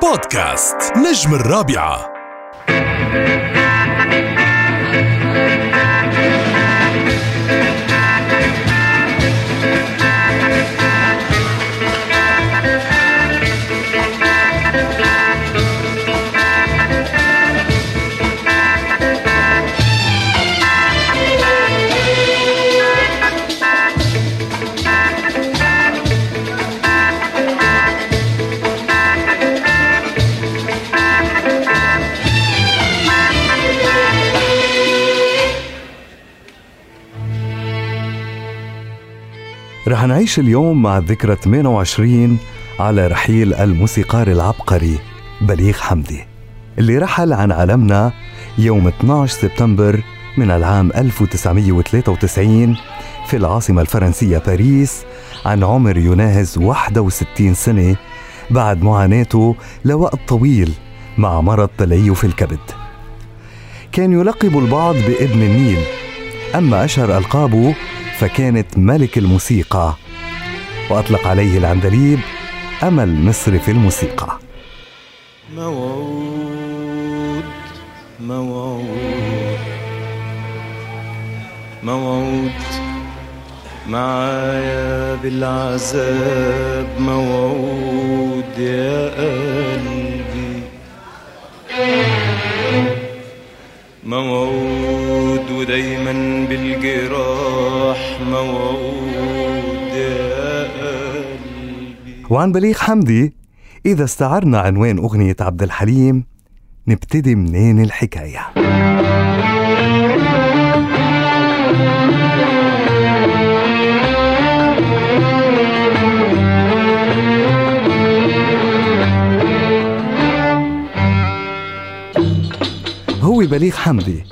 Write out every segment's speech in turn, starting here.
بودكاست نجم الرابعة. نعيش اليوم مع الذكرى 28 على رحيل الموسيقار العبقري بليغ حمدي اللي رحل عن عالمنا يوم 12 سبتمبر من العام 1993 في العاصمة الفرنسية باريس عن عمر يناهز 61 سنة بعد معاناته لوقت طويل مع مرض تليف الكبد. كان يلقب البعض بابن النيل أما أشهر ألقابه فكانت ملك الموسيقى وأطلق عليه العندليب أمل مصر في الموسيقى. موعود موعود موعود. معايا بالعذاب موعود يا قلبي. موعود ودايما بالجراح موعود. وعن بليغ حمدي إذا استعرنا عنوان أغنية عبد الحليم نبتدي منين الحكاية؟ هو بليغ حمدي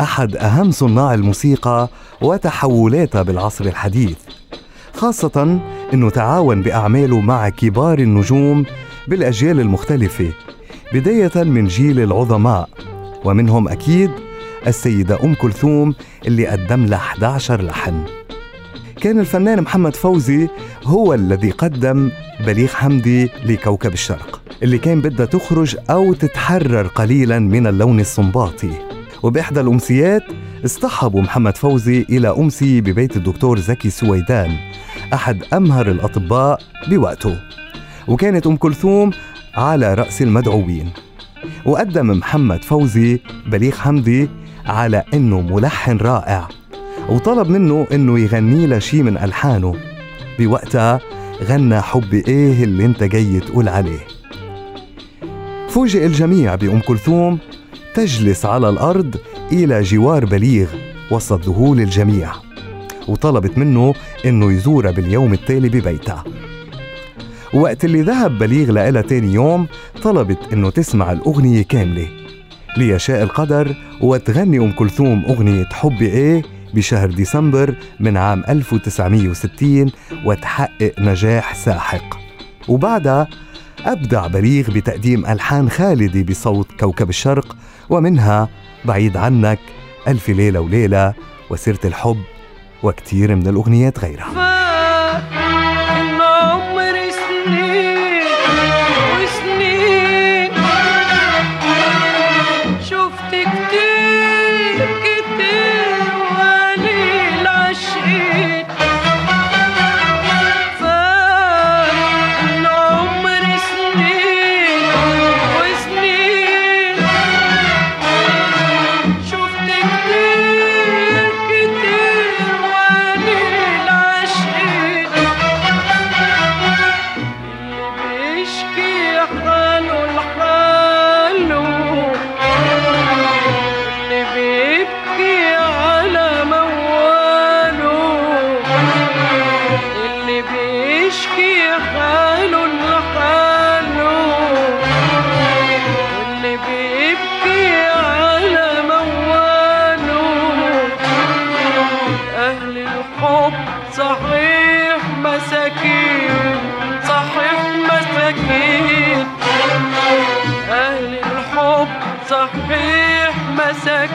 أحد أهم صناع الموسيقى وتحولاتها بالعصر الحديث خاصة أنه تعاون بأعماله مع كبار النجوم بالأجيال المختلفة بداية من جيل العظماء. ومنهم أكيد السيدة أم كلثوم اللي قدم لها 11 لحن. كان الفنان محمد فوزي هو الذي قدم بليغ حمدي لكوكب الشرق اللي كان بدها تخرج أو تتحرر قليلا من اللون الصنباطي. وبإحدى الأمسيات اصطحبوا محمد فوزي إلى أمسي ببيت الدكتور زكي سويدان. أحد أمهر الأطباء بوقته. وكانت أم كلثوم على رأس المدعوين. وقدم محمد فوزي بليغ حمدي على إنه ملحن رائع. وطلب منه إنه يغني له شي من ألحانه. بوقتها غنى حبي إيه اللي أنت جاي تقول عليه. فوجئ الجميع بأم كلثوم تجلس على الأرض إلى جوار بليغ وسط ذهول الجميع. وطلبت منه إنه يزورها باليوم التالي ببيتها. وقت اللي ذهب بليغ لها تاني يوم طلبت إنه تسمع الأغنية كاملة. ليشاء القدر وتغني أم كلثوم أغنية حبي إيه بشهر ديسمبر من عام 1960 وتحقق نجاح ساحق. وبعدها أبدع بليغ بتقديم ألحان خالدة بصوت كوكب الشرق ومنها بعيد عنك ألف ليلة وليلة وسيرة الحب وكتير من الأغنيات غيرها.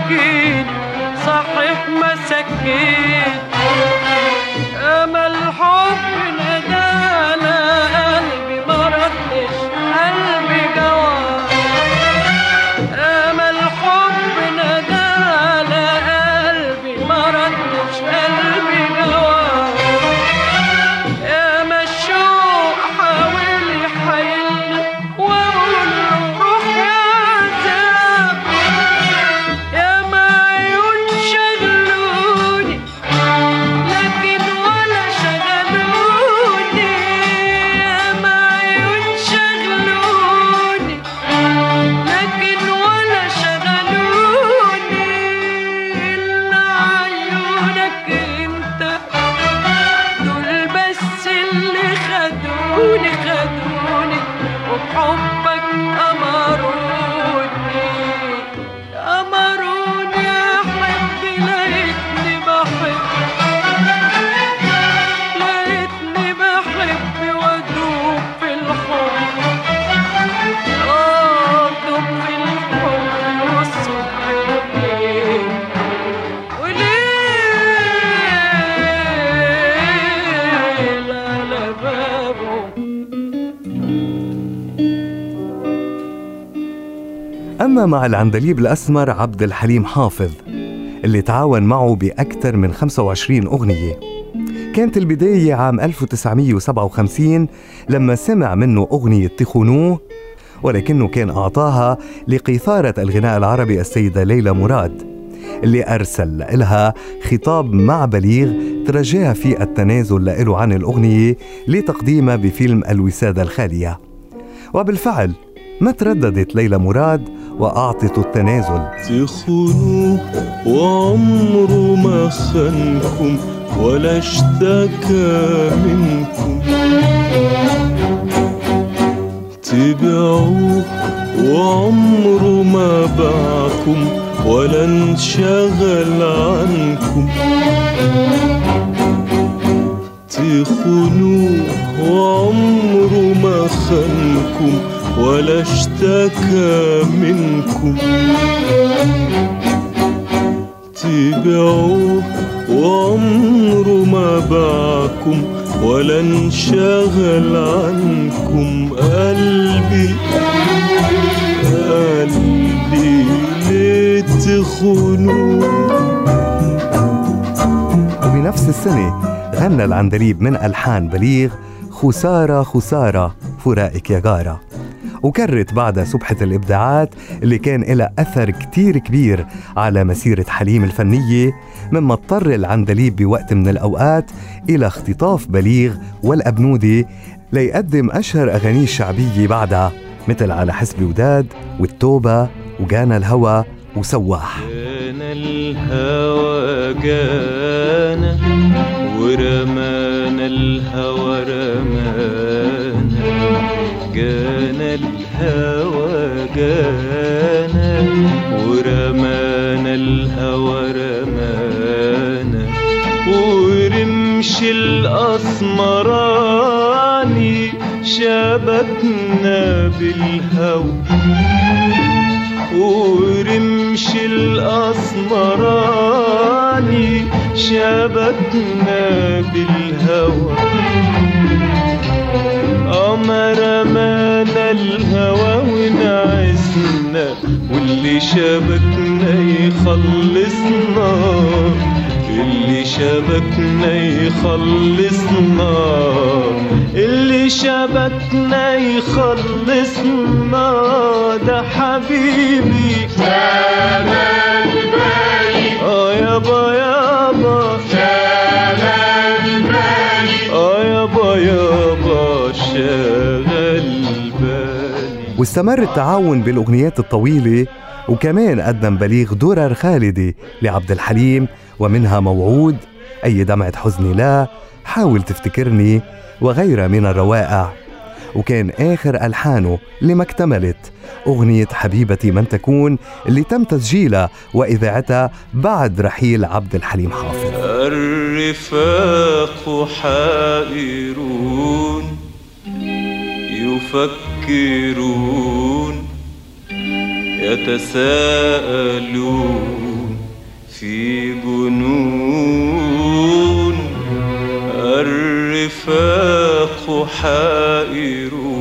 مساكين صحيح مساكين. أما مع العندليب الأسمر عبد الحليم حافظ اللي تعاون معه بأكثر من 25 أغنية. كانت البداية عام 1957 لما سمع منه أغنية تخونوه ولكنه كان أعطاها لقيثارة الغناء العربي السيدة ليلى مراد اللي أرسل لها خطاب مع بليغ ترجاها في التنازل له عن الأغنية لتقديمها بفيلم الوسادة الخالية. وبالفعل ما ترددت ليلى مراد وأعطت التنازل. تخونوه وعمره ما خانكم ولا اشتكى منكم تبعوه وعمره ما باعكم ولا انشغل عنكم. تخونوه وعمره ما خانكم ولا اشتكى منكم. تبعوه وعمره ما باعكم ولا انشغل عنكم قلبي. قلبي ليه وبنفس السنة غنى العندليب من ألحان بليغ خسارة خسارة فراقك يا جارة وكرت بعد سبحة الإبداعات اللي كان لها أثر كتير كبير على مسيرة حليم الفنية مما اضطر العندليب بوقت من الأوقات إلى اختطاف بليغ والأبنودي ليقدم أشهر أغانيه الشعبية بعدها مثل على حسب وداد والتوبة وجانا الهوى وسواح. كان الهوى جانا ورمانا الهوى رمانا جانا الهوى جانا ورمانا الهوى رمانا. ورمش الأسمراني شبكنا بالهوى. ورمش الأسمراني شبكنا بالهوى. أمر مانا الهوى ونعسنا واللي شبكنا يخلصنا. اللي شبكنا يخلصنا. اللي شبكنا يخلصنا. ده حبيبي. شغل بالي آه يابا يابا. واستمر التعاون بالأغنيات الطويلة وكمان قدم بليغ درر خالدي لعبد الحليم ومنها موعود أي دمعة حزني لا حاول تفتكرني وغيرها من الروائع. وكان آخر ألحانه لما اكتملت أغنية حبيبتي من تكون اللي تم تسجيلها وإذاعتها بعد رحيل عبد الحليم حافظ. الرفاق حائرون يفكرون يتساءلون في جنون الرفاق حائرون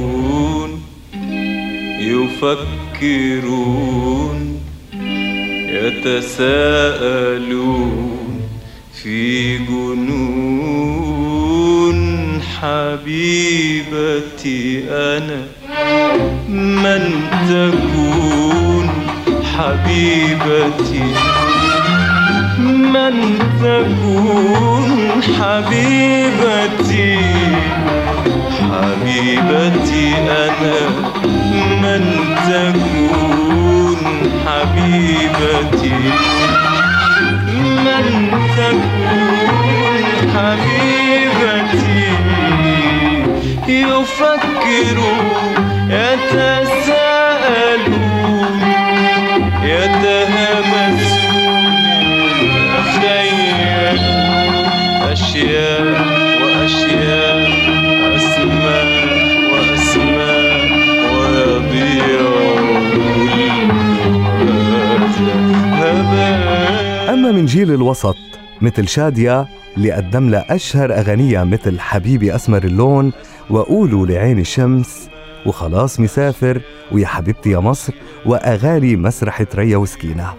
يفكرون يتساءلون في جنون حبيبتي أنا من تكون حبيبتي. من تكون حبيبتي حبيبتي أنا من تكون حبيبتي. يفكرون يتساءلون يتهمسون يتخيلون أشياء وأشياء أسماء وأسماء ويضيع كل هذا هباء أما من جيل الوسط مثل شادية اللي قدم لها أشهر أغانيها مثل حبيبي أسمر اللون وقولوا لعين الشمس وخلاص مسافر ويا حبيبتي يا مصر وأغاني مسرحة ريا وسكينة.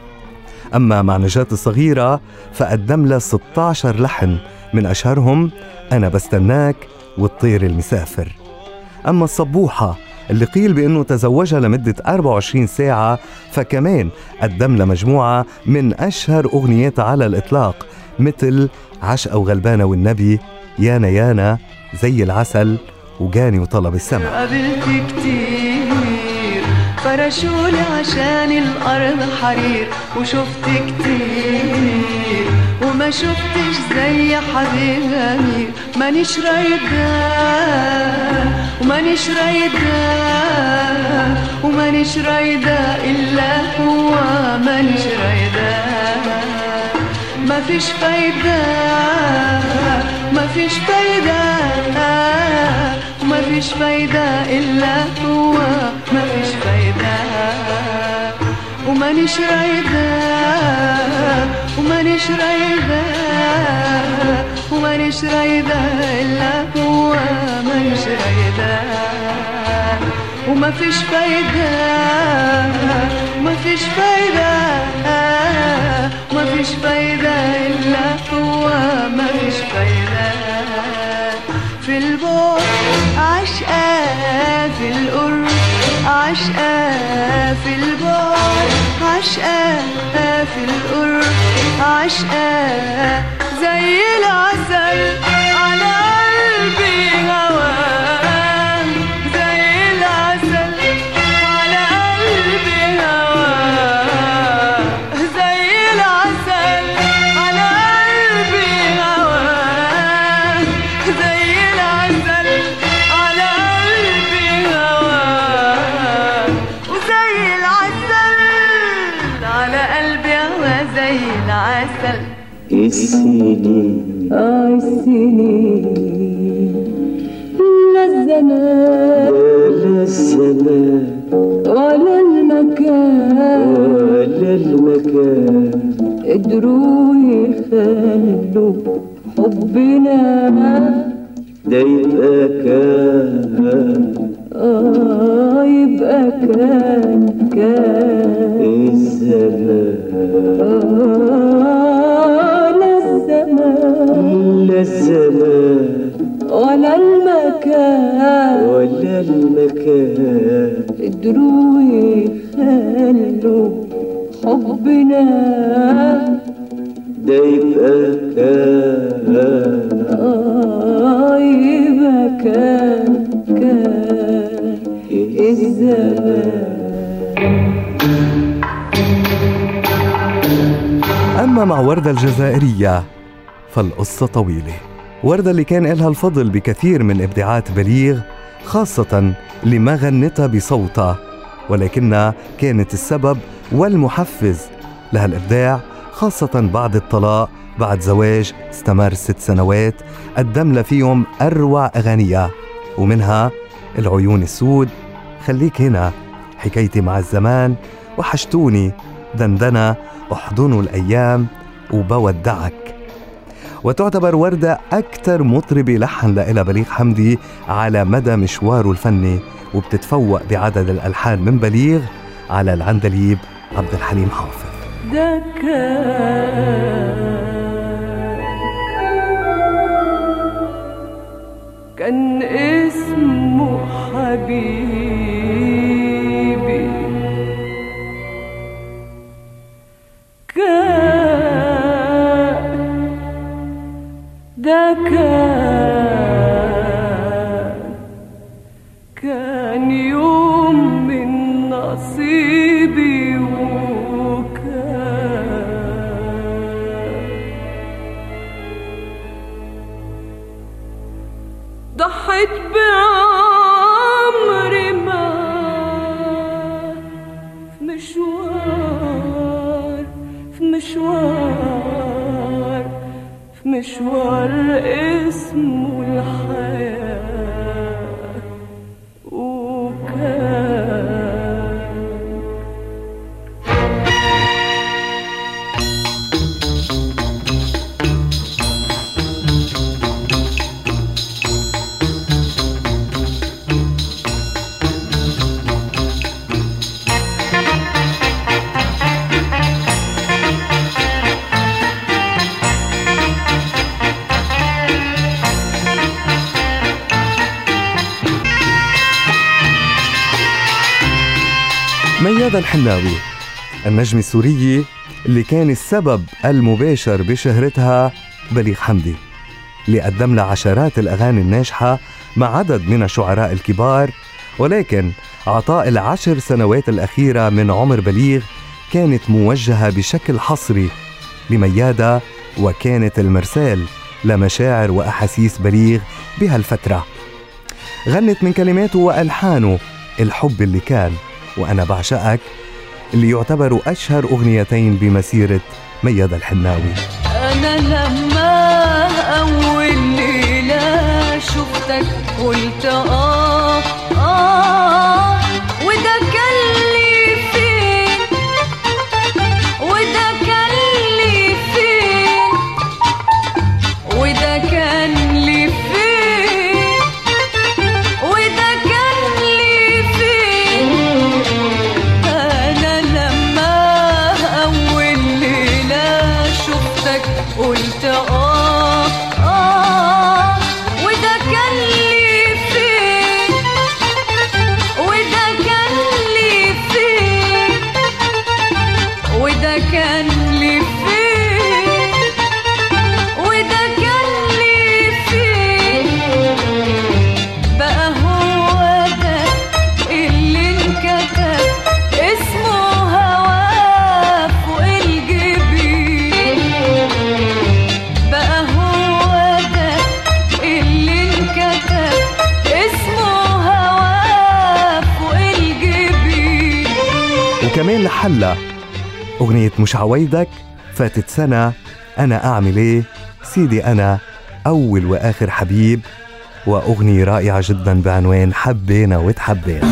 أما مع نجاة الصغيرة فقدم لها 16 لحن من أشهرهم أنا بستناك والطير المسافر. أما الصبوحة اللي قيل بأنه تزوجها لمدة 24 ساعة فكمان قدم لها مجموعة من أشهر أغنياتها على الإطلاق مثل عشقة وغلبانة والنبي يانا يانا زي العسل وجاني وطلب السمع. قابلت كتير. فرشولي عشان الأرض حرير وشفت كتير. وما شفتش زي حبيب أمير. مانيش رايدة ومانيش رايدة ومانيش رايدة إلا هو. مانيش رايدة مفيش فايدة مفيش فايدة. مفيش فايدة إلا هو مفيش فايدة. ومانيش رايدة ومانيش رايدة ومانيش رايدة إلا هو مانيش رايدة. ومفيش فايدة مفيش فايدة مفيش فايدة إلا هو مفيش فايدة. في البعد عشقة في القرب عشقة في البعد عشقة في القرب عشقة زي العسل على السنين آه السنين لا الزمان ولا السماء ولا المكان ولا المكان قدروا يخلوا حبنا ده يبقى كان آه يبقى كان كان الزمان آه الزمان لا الزمان ولا المكان. ولا المكان. قدروا يخلوا حبنا. ده يبقى كان آه يبقى كان كان الزمان أما مع وردة الجزائرية فالقصة طويلة. وردة اللي كان إلها الفضل بكثير من إبداعات بليغ خاصة لما غنتها بصوتها. ولكنها كانت السبب والمحفز لهالإبداع خاصة بعد الطلاق بعد زواج استمر ست سنوات قدم لها فيهم أروع أغانيها. ومنها العيون السود. خليك هنا حكايتي مع الزمان. وحشتوني دندنة أحضنوا الأيام وبودعك. وتعتبر وردة أكثر مطربة لحن لإلها بليغ حمدي على مدى مشواره الفني وبتتفوق بعدد الألحان من بليغ على العندليب عبد الحليم حافظ. كان اسمه حبيبي ده مشوار اسمه الحياة. ميادة الحناوي النجمة السورية اللي كان السبب المباشر بشهرتها بليغ حمدي اللي قدم لها عشرات الأغاني الناجحة مع عدد من الشعراء الكبار ولكن عطاء العشر سنوات الأخيرة من عمر بليغ كانت موجهة بشكل حصري لميادة وكانت المرسال لمشاعر وأحاسيس بليغ بهالفترة. غنت من كلماته وألحانه الحب اللي كان وأنا بعشقك اللي يعتبروا أشهر أغنيتين بمسيرة ميادة الحناوي. قلت آه آه لحلا أغنية مش عويدك فاتت سنة. أنا أعمل إيه؟ سيدي أنا أول وآخر حبيب. وأغنية رائعة جدا بعنوان حبينا وتحبينا.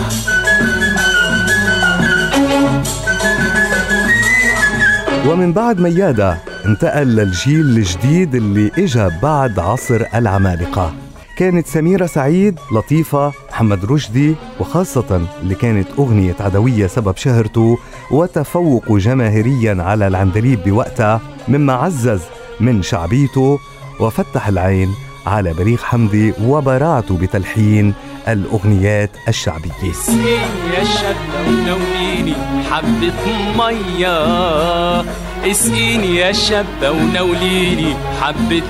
ومن بعد ميادة انتقل للجيل الجديد اللي اجى بعد عصر العمالقة. كانت سميرة سعيد لطيفة محمد رشدي وخاصة اللي كانت أغنية عدوية سبب شهرته وتفوقه جماهيريا على العندليب بوقتها مما عزز من شعبيته وفتح العين على بليغ حمدي وبراعته بتلحين الأغنيات الشعبية. ونوليني حبة مية. اسقيني يا شابة ونوليني حبة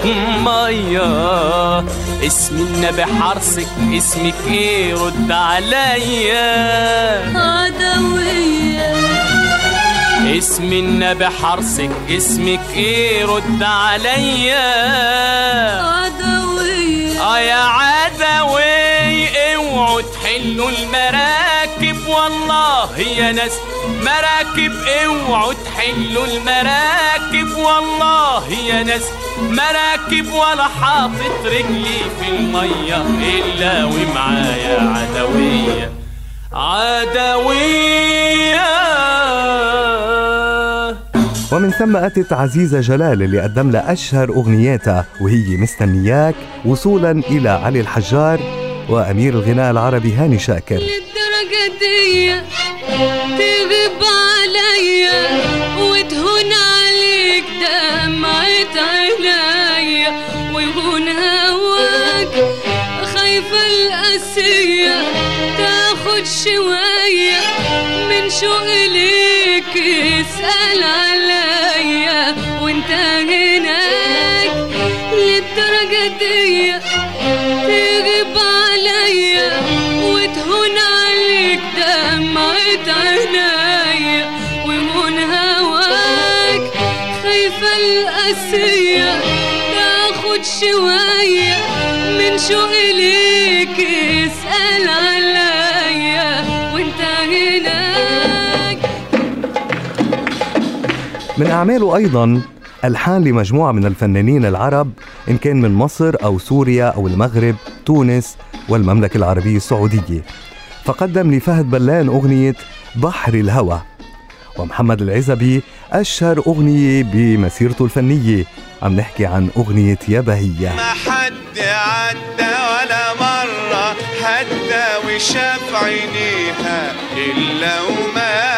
مية. اسم النبي حرصك اسمك إيه رد عليا. عدوية اسم النبي حرصك اسمك إيه رد عليا. عدوية. آه يا عدوي اوعوا تحلوا المراكب يا ناس مراكب اوعوا تحلوا المراكب. والله يا ناس مراكب ولا حاطط رجلي في المية إلا ومعايا عدوية عدوية. ومن ثم أتت عزيزة جلال اللي قدم لها أشهر أغنياتها وهي مستنياك وصولا إلى علي الحجار وأمير الغناء العربي هاني شاكر. دي تغيب عليا وتهون عليك دمعة عينيا ويهون هواك خايفة القاسية تاخد شوية من شوق ليك. اسأل عليا من أعماله أيضا ألحان لمجموعة من الفنانين العرب إن كان من مصر أو سوريا أو المغرب تونس والمملكة العربية السعودية. فقدم لفهد بلان أغنية بحر الهوى. ومحمد العزبي أشهر أغنية بمسيرته الفنية. عم نحكي عن أغنية يا بهية. ما حد عدى ولا مرة حتى وشاف عينيها إلا وما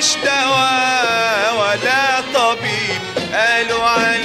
دواء ولا طبيب قالوا عن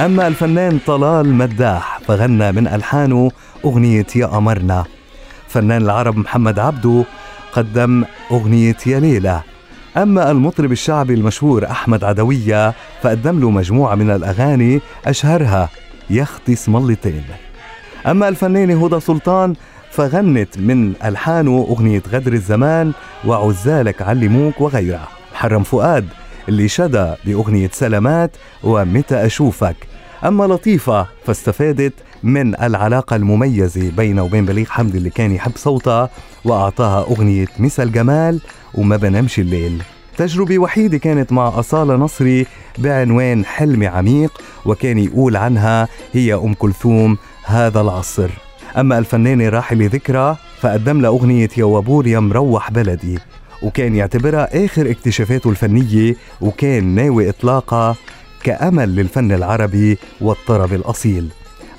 أما الفنان طلال مداح فغنى من ألحانه أغنية يا قمرنا فنان العرب محمد عبده قدم أغنية يا ليلى. أما المطرب الشعبي المشهور أحمد عدوية فقدم له مجموعة من الأغاني أشهرها يختي اسم اللتين أما الفنانة هدى سلطان فغنت من ألحانه أغنية غدر الزمان وعزالك علموك وغيرها. محرم فؤاد اللي شدى بأغنية سلامات ومتى أشوفك. أما لطيفة فاستفادت من العلاقة المميزة بينه وبين بليغ حمدي اللي كان يحب صوتها وأعطاها أغنية مسا الجمال وما بنامش الليل. تجربة وحيدة كانت مع أصالة نصري بعنوان حلمي عميق وكان يقول عنها هي أم كلثوم هذا العصر. أما الفنانة راحلة ذكرى فقدم لها أغنية يا وابور يا مروح بلدي. وكان يعتبرها آخر اكتشافاته الفنية وكان ناوي إطلاقها كأمل للفن العربي والطرب الأصيل.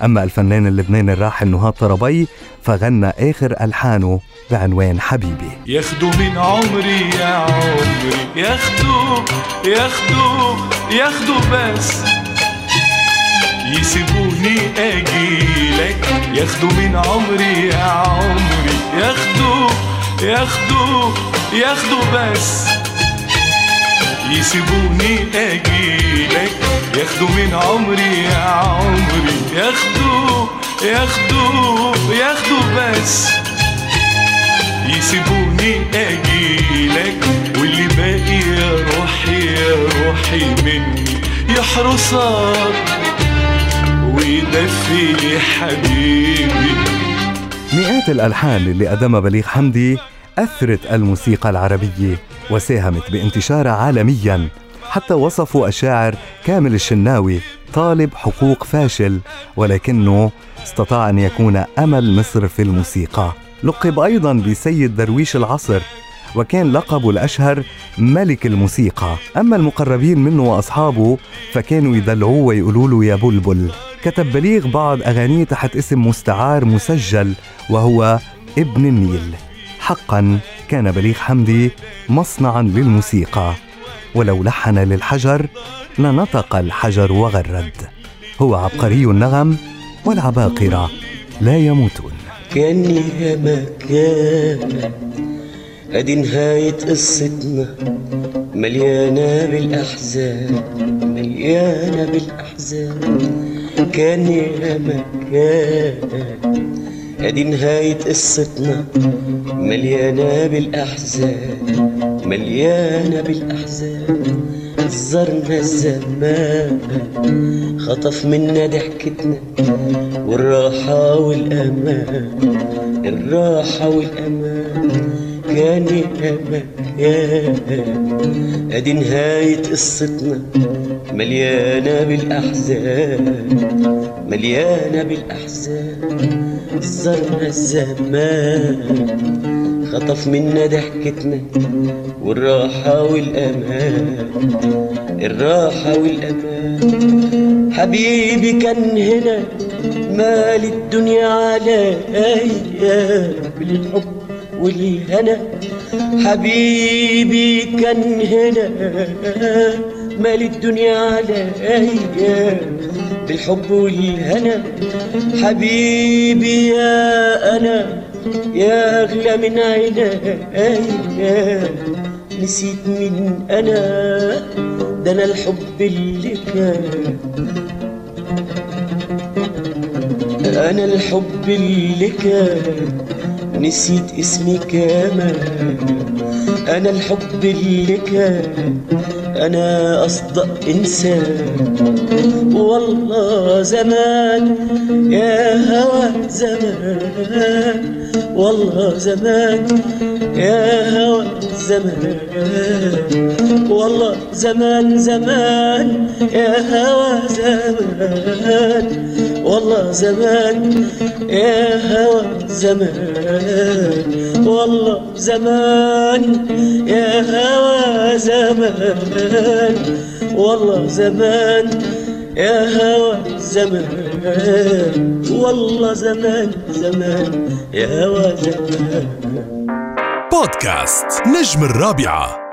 أما الفنان اللبناني الراحل نهاد طربي فغنى آخر ألحانه بعنوان حبيبي. ياخدوا من عمري يا عمري ياخدوا ياخدوا ياخدوا بس. يسيبوني أجيلك ياخدوا من عمري يا عمري ياخدوا ياخدوا ياخدوا بس. يسيبوني اجيلك ياخدوا من عمري يا عمري. ياخدوا ياخدوا ياخدوا بس. يسيبوني اجيلك واللي باقي يا روحي يا روحي مني يحرسك ويدفي حبيبي. مئات الألحان اللي قدمها بليغ حمدي أثرت الموسيقى العربية وساهمت بانتشارها عالميا. حتى وصفوا الشاعر كامل الشناوي طالب حقوق فاشل ولكنه استطاع أن يكون أمل مصر في الموسيقى. لقب أيضا بسيد درويش العصر وكان لقبه الأشهر ملك الموسيقى. أما المقربين منه وأصحابه فكانوا يدلعوه ويقولوا له يا بلبل. كتب بليغ بعض أغانيه تحت اسم مستعار مسجل وهو ابن النيل. حقا كان بليغ حمدي مصنعا للموسيقى. ولو لحن للحجر لنطق الحجر وغرد. هو عبقري النغم والعباقرة لا يموتون. كان يا مكان ادي نهاية قصتنا مليانة بالأحزان مليانة بالأحزان. كان يا مكان ادي نهاية قصتنا مليانة بالأحزان مليانة بالأحزان. زرنا الزمان خطف منا ضحكتنا. والراحة والأمان الراحة والأمان. كان يا مكان أدي نهاية قصتنا مليانة بالأحزان مليانة بالأحزان. زرنا الزمان خطف منا ضحكتنا والراحة والأمان الراحة والأمان. حبيبي كان هنا مال الدنيا عليا. بالحب والهنا حبيبي كان هنا. مال الدنيا عليا. بالحب والهنا. حبيبي يا أنا. يا أغلى من عينيا. نسيت من أنا. ده أنا الحب اللي كان. أنا الحب اللي كان. نسيت اسمي كمان أنا الحب اللي كان أنا أصدق إنسان. والله زمان يا هوى زمان. والله زمان يا هوى زمان. والله زمان زمان يا هوى زمان. والله زمان يا هوى زمان. والله زمان يا هوى زمان. والله زمان يا هوى زمان. والله زمان زمان يا هوى زمان. بودكاست نجم الرابعة.